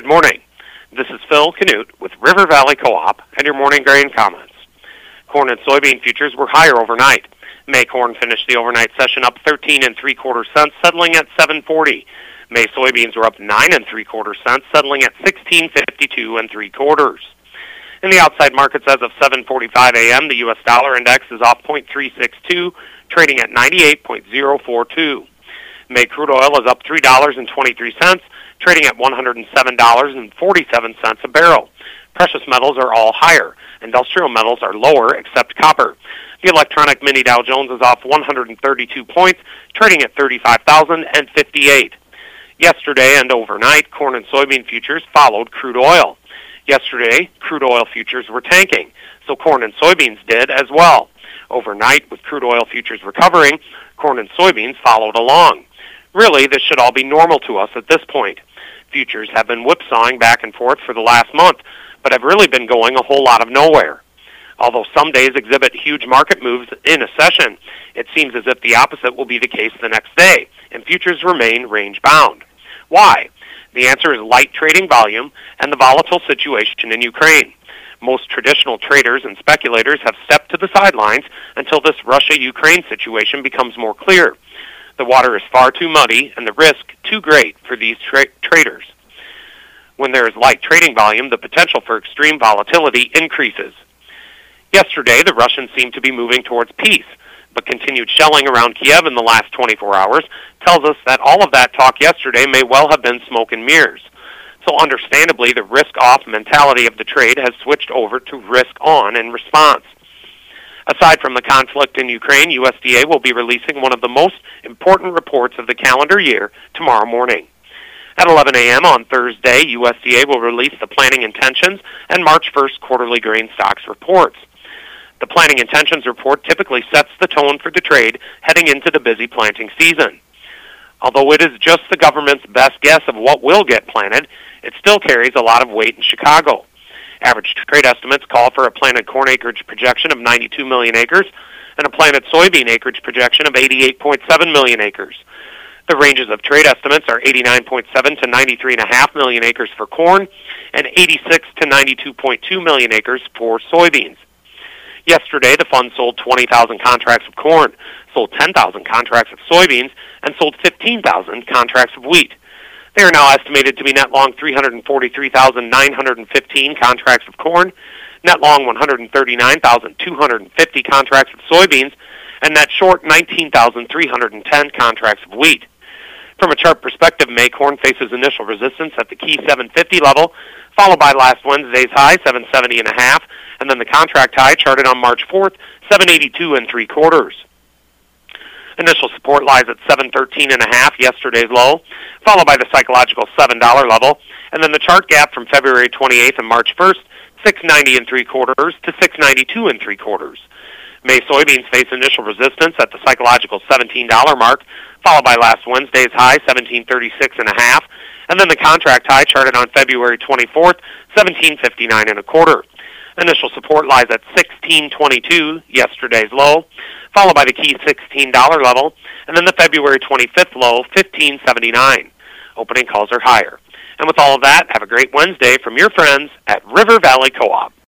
Good morning. This is Phil Canute with River Valley Co-op and your morning grain comments. Corn and soybean futures were higher overnight. May corn finished the overnight session up 13 and three quarter cents, settling at 740. May soybeans were up nine and three quarter cents, settling at 1652 and three quarters. In the outside markets as of 7:45 a.m., the U.S. dollar index is off 0.362, trading at 98.042. May crude oil is up $3.23, trading at $107.47 a barrel. Precious metals are all higher. Industrial metals are lower except copper. The electronic mini Dow Jones is off 132 points, trading at 35,058. Yesterday and overnight, corn and soybean futures followed crude oil. Yesterday, crude oil futures were tanking, so corn and soybeans did as well. Overnight, with crude oil futures recovering, corn and soybeans followed along. Really, this should all be normal to us at this point. Futures have been whipsawing back and forth for the last month, but have really been going a whole lot of nowhere. Although some days exhibit huge market moves in a session, it seems as if the opposite will be the case the next day, and futures remain range bound. Why? The answer is light trading volume and the volatile situation in Ukraine. Most traditional traders and speculators have stepped to the sidelines until this Russia-Ukraine situation becomes more clear. The water is far too muddy and the risk too great for these tra- traders. When there is light trading volume, the potential for extreme volatility increases. Yesterday, the Russians seemed to be moving towards peace, but continued shelling around Kiev in the last 24 hours tells us that all of that talk yesterday may well have been smoke and mirrors. So understandably, the risk-off mentality of the trade has switched over to risk-on in response. Aside from the conflict in Ukraine, USDA will be releasing one of the most important reports of the calendar year tomorrow morning. At 11 a.m. on Thursday, USDA will release the planting intentions and March 1st quarterly grain stocks reports. The planting intentions report typically sets the tone for the trade heading into the busy planting season. Although it is just the government's best guess of what will get planted, it still carries a lot of weight in Chicago. Average trade estimates call for a planted corn acreage projection of 92 million acres and a planted soybean acreage projection of 88.7 million acres. The ranges of trade estimates are 89.7 to 93.5 million acres for corn and 86 to 92.2 million acres for soybeans. Yesterday, the fund sold 20,000 contracts of corn, sold 10,000 contracts of soybeans, and sold 15,000 contracts of wheat. They are now estimated to be net long 343,915 contracts of corn, net long 139,250 contracts of soybeans, and net short 19,310 contracts of wheat. From a chart perspective, May corn faces initial resistance at the key 750 level, followed by last Wednesday's high 770 and a half, and then the contract high charted on March 4th 782 and three quarters. Initial support lies at 713 and a half, yesterday's low, followed by the psychological $7 level, and then the chart gap from February 28th and March 1st, 690 and three quarters to 692 and three quarters. May soybeans face initial resistance at the psychological $17 mark, followed by last Wednesday's high, 1736 and a half, and then the contract high charted on February 24th, 1759 and a quarter. Initial support lies at 1622, yesterday's low, followed by the key $16 level, and then the February 25th low, 1579. Opening calls are higher. And with all of that, have a great Wednesday from your friends at River Valley Co-op.